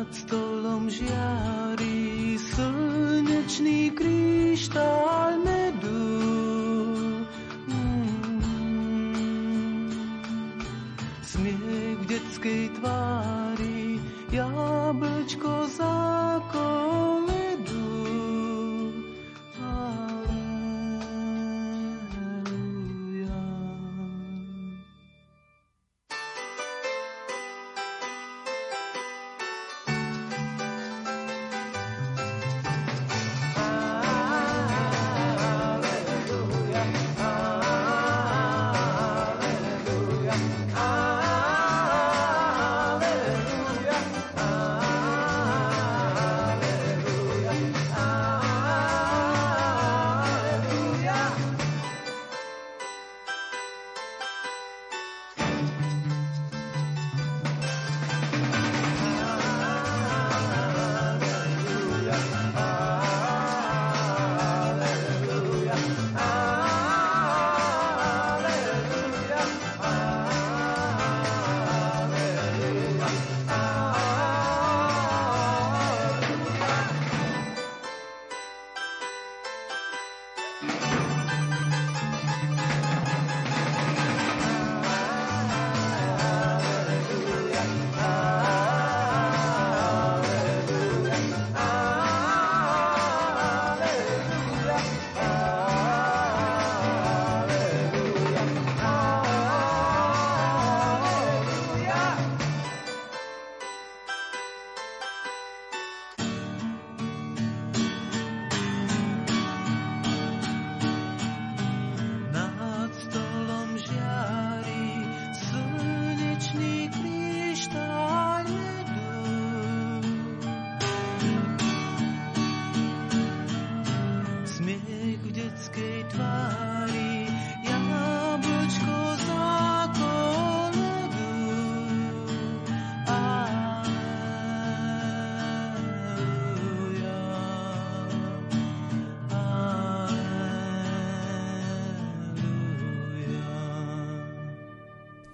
Nad stolom žiari slnečný kryštál medu. Mm. Smiech v detskej tvári, jablčko za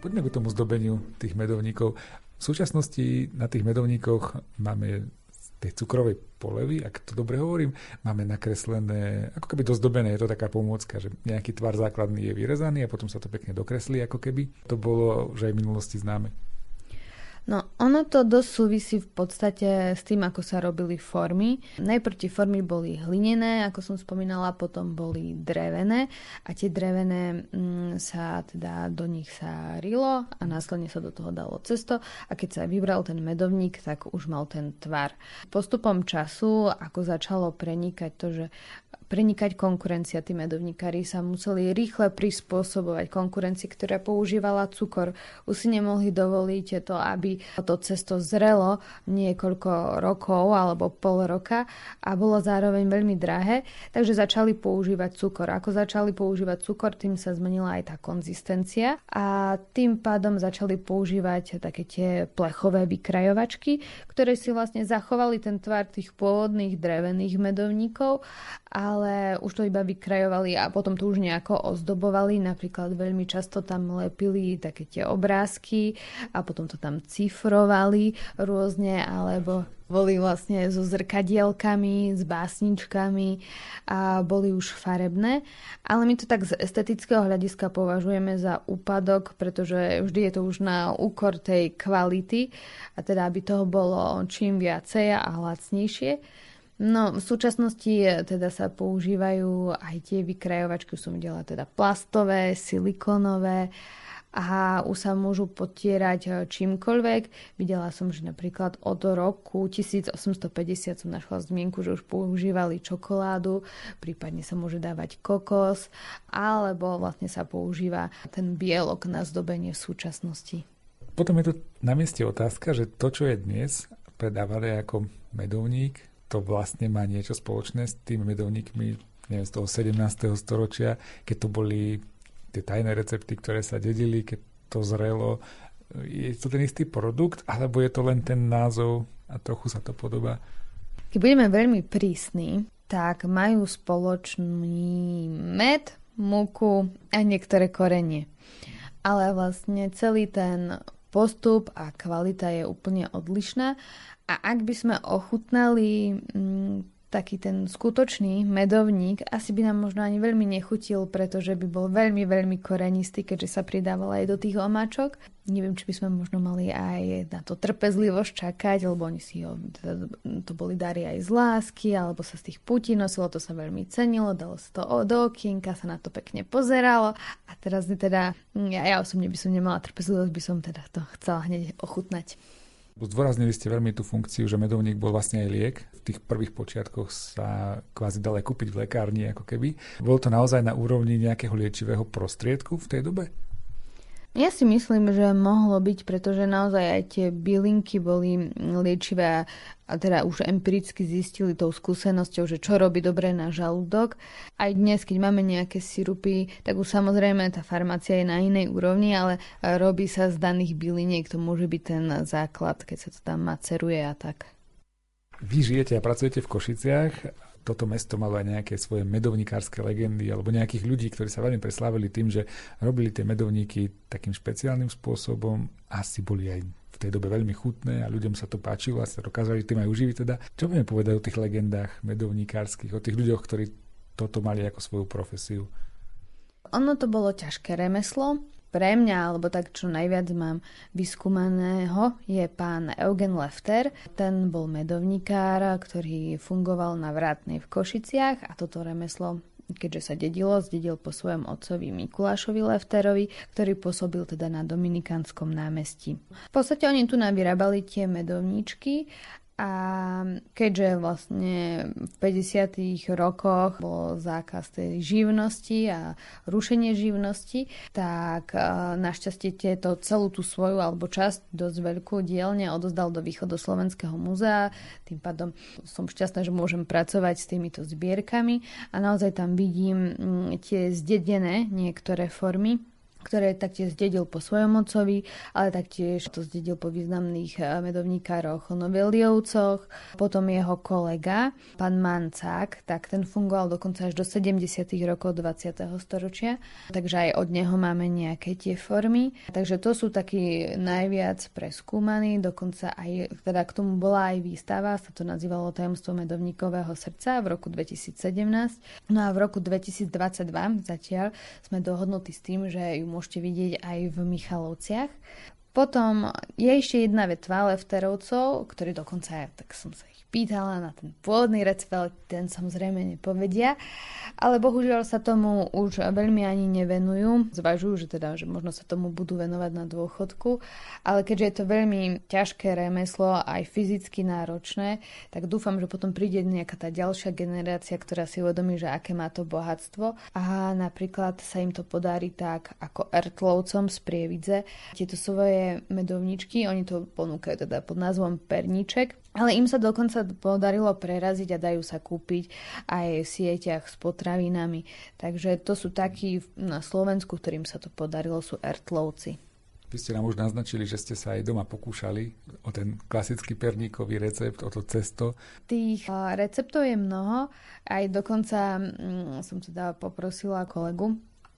Poďme k tomu zdobeniu tých medovníkov. V súčasnosti na tých medovníkoch máme tej cukrovej polevy, ak to dobre hovorím, máme nakreslené, ako keby dozdobené, je to taká pomôcka, že nejaký tvar základný je vyrezaný a potom sa to pekne dokreslí, ako keby. To bolo že aj v minulosti známe. No, ono to dosť súvisí v podstate s tým, ako sa robili formy. Najprv tie formy boli hlinené, ako som spomínala, potom boli drevené a tie drevené mm, sa teda do nich sa rilo a následne sa do toho dalo cesto a keď sa vybral ten medovník, tak už mal ten tvar. Postupom času, ako začalo prenikať to, že prenikať konkurencia. Tí medovníkári sa museli rýchle prispôsobovať konkurencii, ktorá používala cukor. Už si nemohli dovoliť to, aby to cesto zrelo niekoľko rokov alebo pol roka a bolo zároveň veľmi drahé, takže začali používať cukor. Ako začali používať cukor, tým sa zmenila aj tá konzistencia a tým pádom začali používať také tie plechové vykrajovačky, ktoré si vlastne zachovali ten tvar tých pôvodných drevených medovníkov, ale ale už to iba vykrajovali a potom to už nejako ozdobovali. Napríklad veľmi často tam lepili také tie obrázky a potom to tam cifrovali rôzne, alebo boli vlastne so zrkadielkami, s básničkami a boli už farebné. Ale my to tak z estetického hľadiska považujeme za úpadok, pretože vždy je to už na úkor tej kvality a teda aby toho bolo čím viacej a lacnejšie. No, v súčasnosti teda sa používajú aj tie vykrajovačky, som videla teda plastové, silikonové a už sa môžu potierať eh, čímkoľvek. Videla som, že napríklad od roku 1850 som našla zmienku, že už používali čokoládu, prípadne sa môže dávať kokos, alebo vlastne sa používa ten bielok na zdobenie v súčasnosti. Potom je tu na mieste otázka, že to, čo je dnes predávali ako medovník, to vlastne má niečo spoločné s tými medovníkmi neviem, z toho 17. storočia, keď to boli tie tajné recepty, ktoré sa dedili, keď to zrelo. Je to ten istý produkt, alebo je to len ten názov a trochu sa to podobá? Keď budeme veľmi prísni, tak majú spoločný med, múku a niektoré korenie. Ale vlastne celý ten postup a kvalita je úplne odlišná. A ak by sme ochutnali mm, taký ten skutočný medovník asi by nám možno ani veľmi nechutil, pretože by bol veľmi, veľmi korenistý, keďže sa pridával aj do tých omáčok. Neviem, či by sme možno mali aj na to trpezlivosť čakať, lebo oni si ho, to boli dary aj z lásky, alebo sa z tých putí nosilo, to sa veľmi cenilo, dalo sa to do okienka, sa na to pekne pozeralo a teraz teda, ja, ja osobne by som nemala trpezlivosť, by som teda to chcela hneď ochutnať. Zdôraznili ste veľmi tú funkciu, že medovník bol vlastne aj liek. V tých prvých počiatkoch sa kvázi dal aj kúpiť v lekárni, ako keby. Bolo to naozaj na úrovni nejakého liečivého prostriedku v tej dobe? Ja si myslím, že mohlo byť, pretože naozaj aj tie bylinky boli liečivé a teda už empiricky zistili tou skúsenosťou, že čo robí dobre na žalúdok. Aj dnes, keď máme nejaké sirupy, tak už samozrejme tá farmácia je na inej úrovni, ale robí sa z daných byliniek, to môže byť ten základ, keď sa to tam maceruje a tak. Vy žijete a pracujete v Košiciach toto mesto malo aj nejaké svoje medovníkárske legendy alebo nejakých ľudí, ktorí sa veľmi preslávili tým, že robili tie medovníky takým špeciálnym spôsobom. Asi boli aj v tej dobe veľmi chutné a ľuďom sa to páčilo a sa dokázali tým aj uživiť. Teda, čo budeme povedať o tých legendách medovníkárskych, o tých ľuďoch, ktorí toto mali ako svoju profesiu? Ono to bolo ťažké remeslo, pre mňa, alebo tak čo najviac mám vyskúmaného, je pán Eugen Lefter. Ten bol medovníkár, ktorý fungoval na vrátnej v Košiciach a toto remeslo keďže sa dedilo, zdedil po svojom otcovi Mikulášovi Lefterovi, ktorý pôsobil teda na Dominikánskom námestí. V podstate oni tu vyrábali tie medovníčky a keďže vlastne v 50. rokoch bol zákaz tej živnosti a rušenie živnosti, tak e, našťastie tieto celú tú svoju alebo časť dosť veľkú dielne odozdal do Východoslovenského múzea. Tým pádom som šťastná, že môžem pracovať s týmito zbierkami a naozaj tam vidím tie zdedené niektoré formy ktoré taktiež zdedil po svojom otcovi, ale taktiež to zdedil po významných eh, medovníkároch Noveliovcoch. Potom jeho kolega, pán Mancák, tak ten fungoval dokonca až do 70. rokov 20. storočia, takže aj od neho máme nejaké tie formy. Takže to sú takí najviac preskúmaní, dokonca aj, teda k tomu bola aj výstava, sa to nazývalo Tajomstvo medovníkového srdca v roku 2017. No a v roku 2022 zatiaľ sme dohodnutí s tým, že ju môžete vidieť aj v Michalovciach. Potom je ešte jedna vetva lefterovcov, ktorí dokonca, tak som sa pýtala na ten pôvodný recept, ten samozrejme nepovedia. Ale bohužiaľ sa tomu už veľmi ani nevenujú. Zvažujú, že teda, že možno sa tomu budú venovať na dôchodku. Ale keďže je to veľmi ťažké remeslo, aj fyzicky náročné, tak dúfam, že potom príde nejaká tá ďalšia generácia, ktorá si uvedomí, že aké má to bohatstvo. A napríklad sa im to podarí tak, ako Ertlovcom z Prievidze. Tieto svoje medovničky, oni to ponúkajú teda pod názvom Perníček ale im sa dokonca podarilo preraziť a dajú sa kúpiť aj v sieťach s potravinami. Takže to sú takí na Slovensku, ktorým sa to podarilo, sú ertlovci. Vy ste nám už naznačili, že ste sa aj doma pokúšali o ten klasický perníkový recept, o to cesto. Tých receptov je mnoho, aj dokonca mm, som teda poprosila kolegu,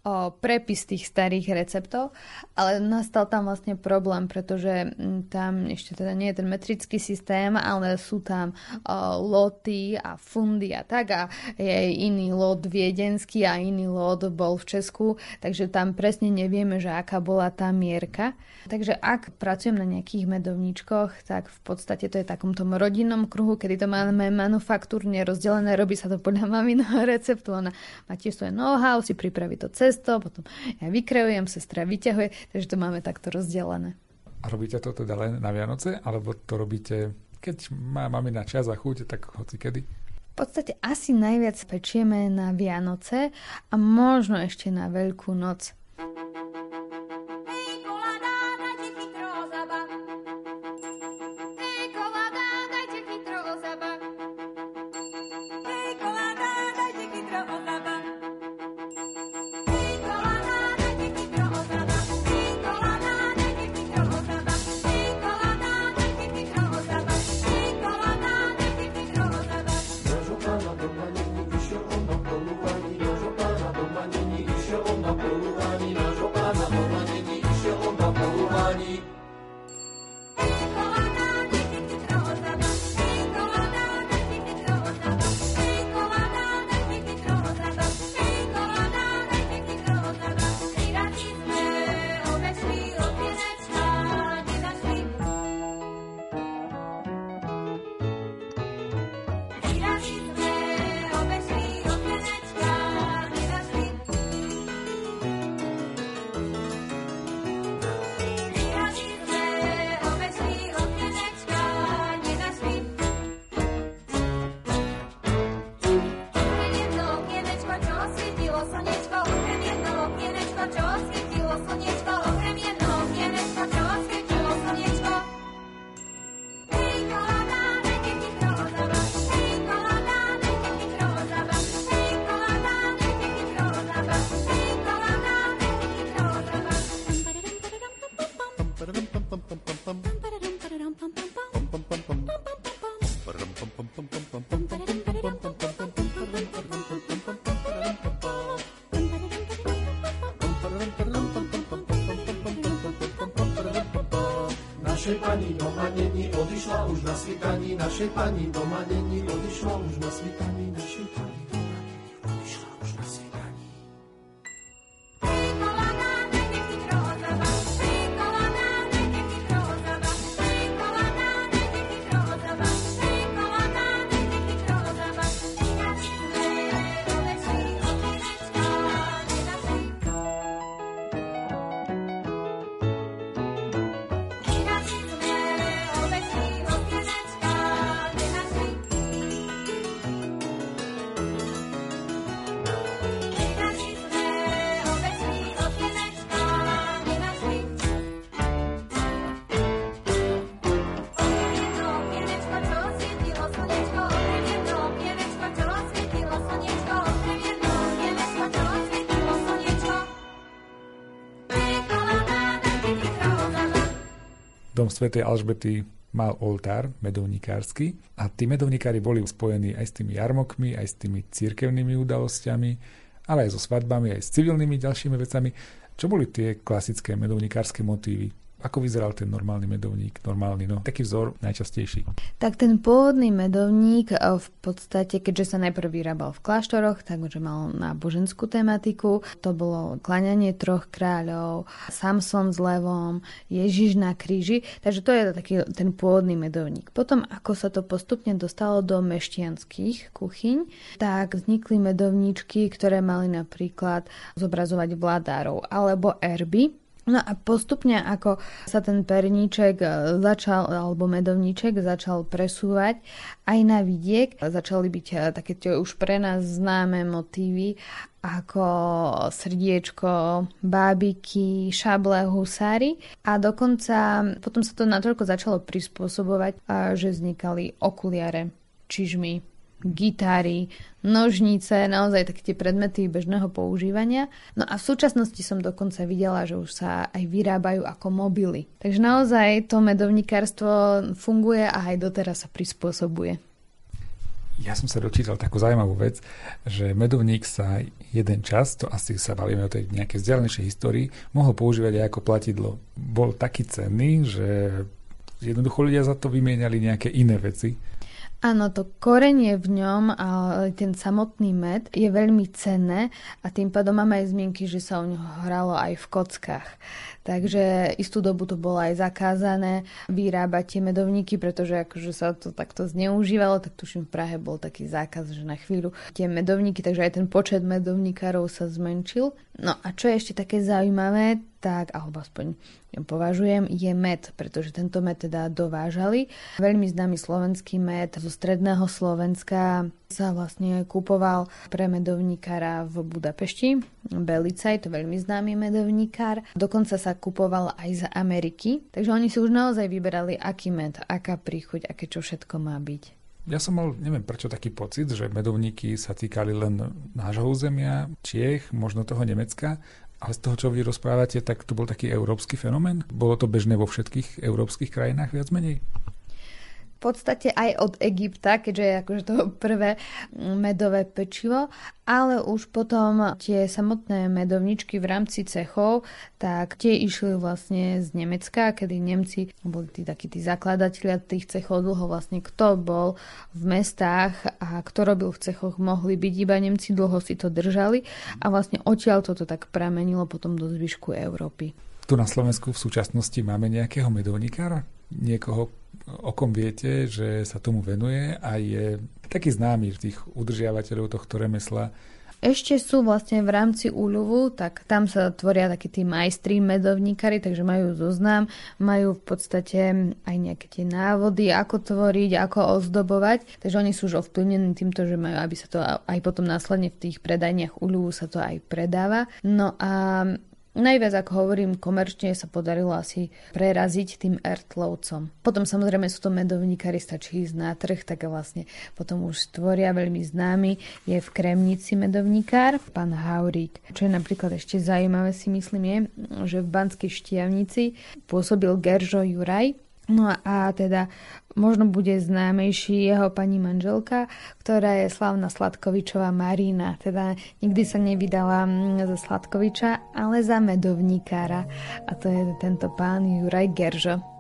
o prepis tých starých receptov, ale nastal tam vlastne problém, pretože mm, tam ešte teda nie je ten metrický systém, ale sú tam o, loty a fundy a tak a je iný lot viedenský a iný lot bol v Česku, takže tam presne nevieme, že aká bola tá mierka. Takže ak pracujem na nejakých medovníčkoch, tak v podstate to je takom tom rodinnom kruhu, kedy to máme manufaktúrne rozdelené, robí sa to podľa maminého receptu, ona má tiež svoje know-how, si pripraví to cesto, potom ja vykreujem, sestra vyťahuje, takže to máme takto rozdelené. A robíte to teda len na Vianoce, alebo to robíte, keď má mamina čas a chuť, tak hoci kedy? V podstate asi najviac pečieme na Vianoce a možno ešte na Veľkú noc. Thank you. Našej pani doma není, odišla už na svitaní, našej pani doma není, odišla už na svitaní, Dom svätej Alžbety mal oltár medovníkársky a tí medovníkári boli spojení aj s tými jarmokmi, aj s tými církevnými udalosťami, ale aj so svadbami, aj s civilnými ďalšími vecami. Čo boli tie klasické medovníkárske motívy? Ako vyzeral ten normálny medovník? Normálny, no, taký vzor najčastejší. Tak ten pôvodný medovník eh, v podstate, keďže sa najprv vyrábal v kláštoroch, takže mal náboženskú tematiku. To bolo klaňanie troch kráľov, Samson s levom, Ježiš na kríži. Takže to je taký ten pôvodný medovník. Potom, ako sa to postupne dostalo do meštianských kuchyň, tak vznikli medovníčky, ktoré mali napríklad zobrazovať vládárov alebo erby, No a postupne, ako sa ten perníček e, začal, alebo medovníček začal presúvať aj na vidiek, začali byť e, také tie už pre nás známe motívy ako srdiečko, bábiky, šable, husári. A dokonca potom sa to natoľko začalo prispôsobovať, že vznikali okuliare, čižmy, gitary, nožnice, naozaj také tie predmety bežného používania. No a v súčasnosti som dokonca videla, že už sa aj vyrábajú ako mobily. Takže naozaj to medovníkarstvo funguje a aj doteraz sa prispôsobuje. Ja som sa dočítal takú zaujímavú vec, že medovník sa jeden čas, to asi sa bavíme o tej nejakej vzdialenejšej histórii, mohol používať aj ako platidlo. Bol taký cenný, že jednoducho ľudia za to vymieniali nejaké iné veci. Áno, to korenie v ňom a ten samotný med je veľmi cenné a tým pádom máme aj zmienky, že sa o ňo hralo aj v kockách. Takže istú dobu to bolo aj zakázané vyrábať tie medovníky, pretože akože sa to takto zneužívalo, tak tuším v Prahe bol taký zákaz, že na chvíľu tie medovníky, takže aj ten počet medovníkárov sa zmenšil. No a čo je ešte také zaujímavé, tak, alebo aspoň považujem, je med, pretože tento med teda dovážali. Veľmi známy slovenský med zo stredného Slovenska sa vlastne kupoval pre medovníkára v Budapešti. Belica je to veľmi známy medovníkár. Dokonca sa kupoval aj z Ameriky. Takže oni si už naozaj vyberali, aký med, aká príchuť, aké čo všetko má byť. Ja som mal, neviem prečo, taký pocit, že medovníky sa týkali len nášho územia, Čiech, možno toho Nemecka, ale z toho, čo vy rozprávate, tak to bol taký európsky fenomén? Bolo to bežné vo všetkých európskych krajinách viac menej? V podstate aj od Egypta, keďže je akože to prvé medové pečivo, ale už potom tie samotné medovničky v rámci cechov, tak tie išli vlastne z Nemecka, kedy Nemci boli tí takí tí zakladatelia tých cechov dlho vlastne kto bol v mestách a kto robil v cechoch mohli byť, iba Nemci dlho si to držali a vlastne odtiaľ toto tak pramenilo potom do zvyšku Európy. Tu na Slovensku v súčasnosti máme nejakého medovníkára? Niekoho, o kom viete, že sa tomu venuje a je taký známy tých udržiavateľov tohto remesla. Ešte sú vlastne v rámci úľuvu, tak tam sa tvoria takí tí majstri medovníkari, takže majú zoznam, majú v podstate aj nejaké tie návody, ako tvoriť, ako ozdobovať, takže oni sú už ovplyvnení týmto, že majú, aby sa to aj potom následne v tých predajniach úľuvu sa to aj predáva. No a Najviac, ako hovorím, komerčne sa podarilo asi preraziť tým Ertlovcom. Potom samozrejme sú to medovníkari, stačí ísť na trh, tak vlastne potom už stvoria veľmi známy. Je v Kremnici medovníkár, pán Haurík. Čo je napríklad ešte zaujímavé si myslím je, že v Banskej Štiavnici pôsobil Geržo Juraj, No a teda možno bude známejší jeho pani manželka, ktorá je slavná Sladkovičová Marina. Teda nikdy sa nevydala mm, za Sladkoviča, ale za medovníkára. A to je tento pán Juraj Geržo.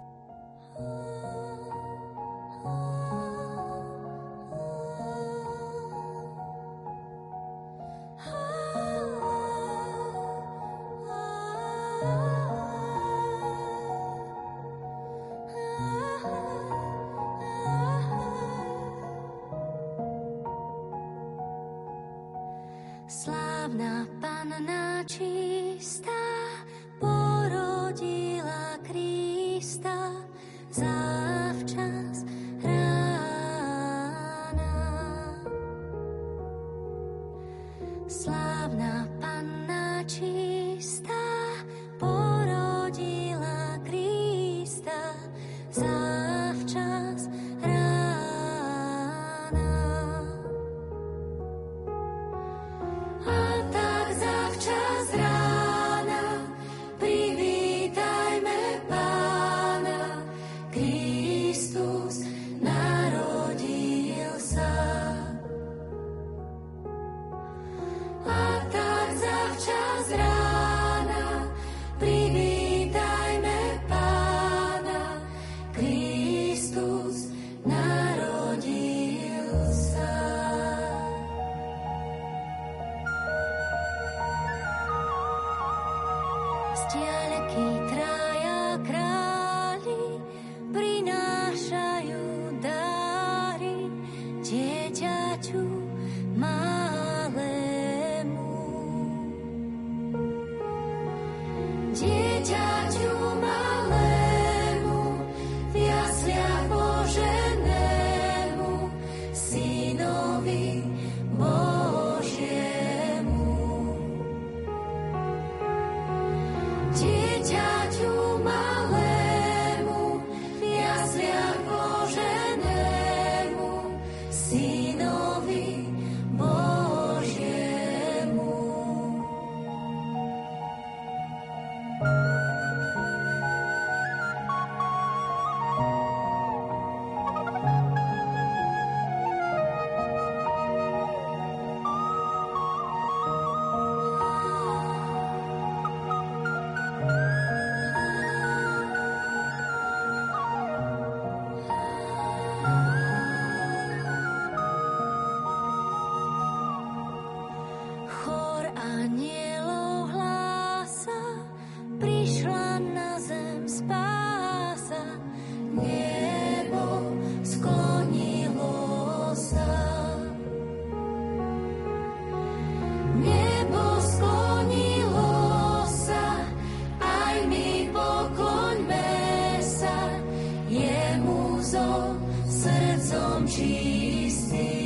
Jesus.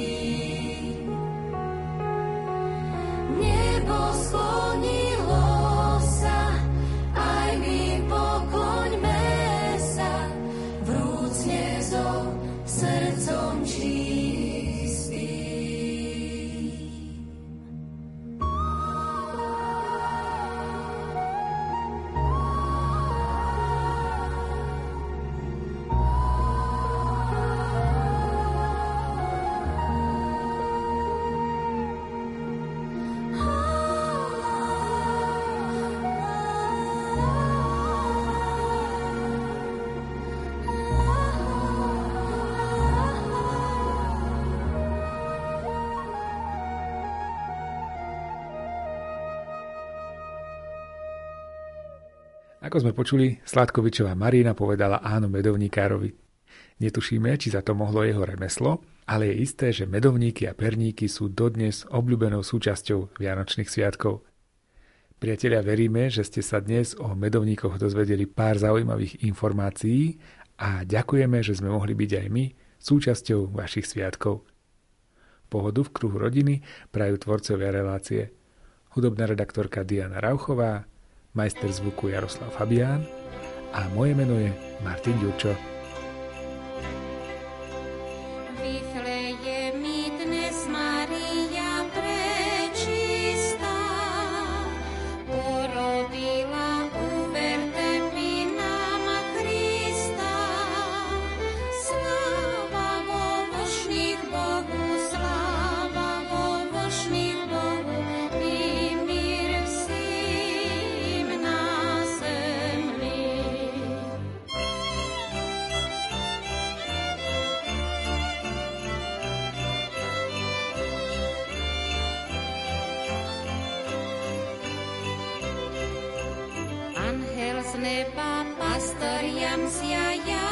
Ako sme počuli, Sladkovičová Marina povedala áno medovníkárovi. Netušíme, či za to mohlo jeho remeslo, ale je isté, že medovníky a perníky sú dodnes obľúbenou súčasťou Vianočných sviatkov. Priatelia, veríme, že ste sa dnes o medovníkoch dozvedeli pár zaujímavých informácií a ďakujeme, že sme mohli byť aj my súčasťou vašich sviatkov. Pohodu v kruhu rodiny prajú tvorcovia relácie. Hudobná redaktorka Diana Rauchová, majster zvuku Jaroslav Fabián a moje meno je Martin Ďurčo. Z neba pastoriam zjaja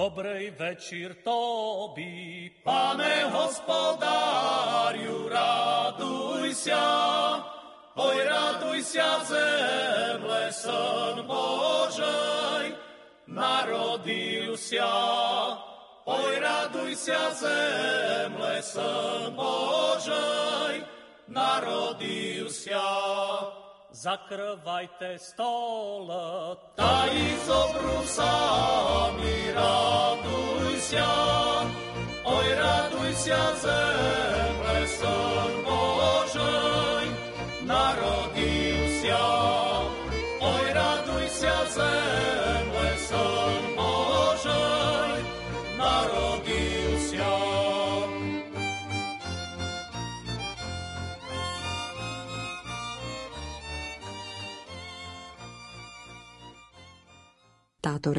Dobrej večer Tobi, Pane hospodáriu, raduj sa. Oj, raduj sa zemle, syn Božej, narodil sa. Oj, raduj sa zemle, syn Božej, narodil sa zakrvajte stole, taj z obrusami raduj sa, oj raduj sa zemle, syn Božej, narodil sa. Oj raduj sa zemle, syn Božej, narodil táto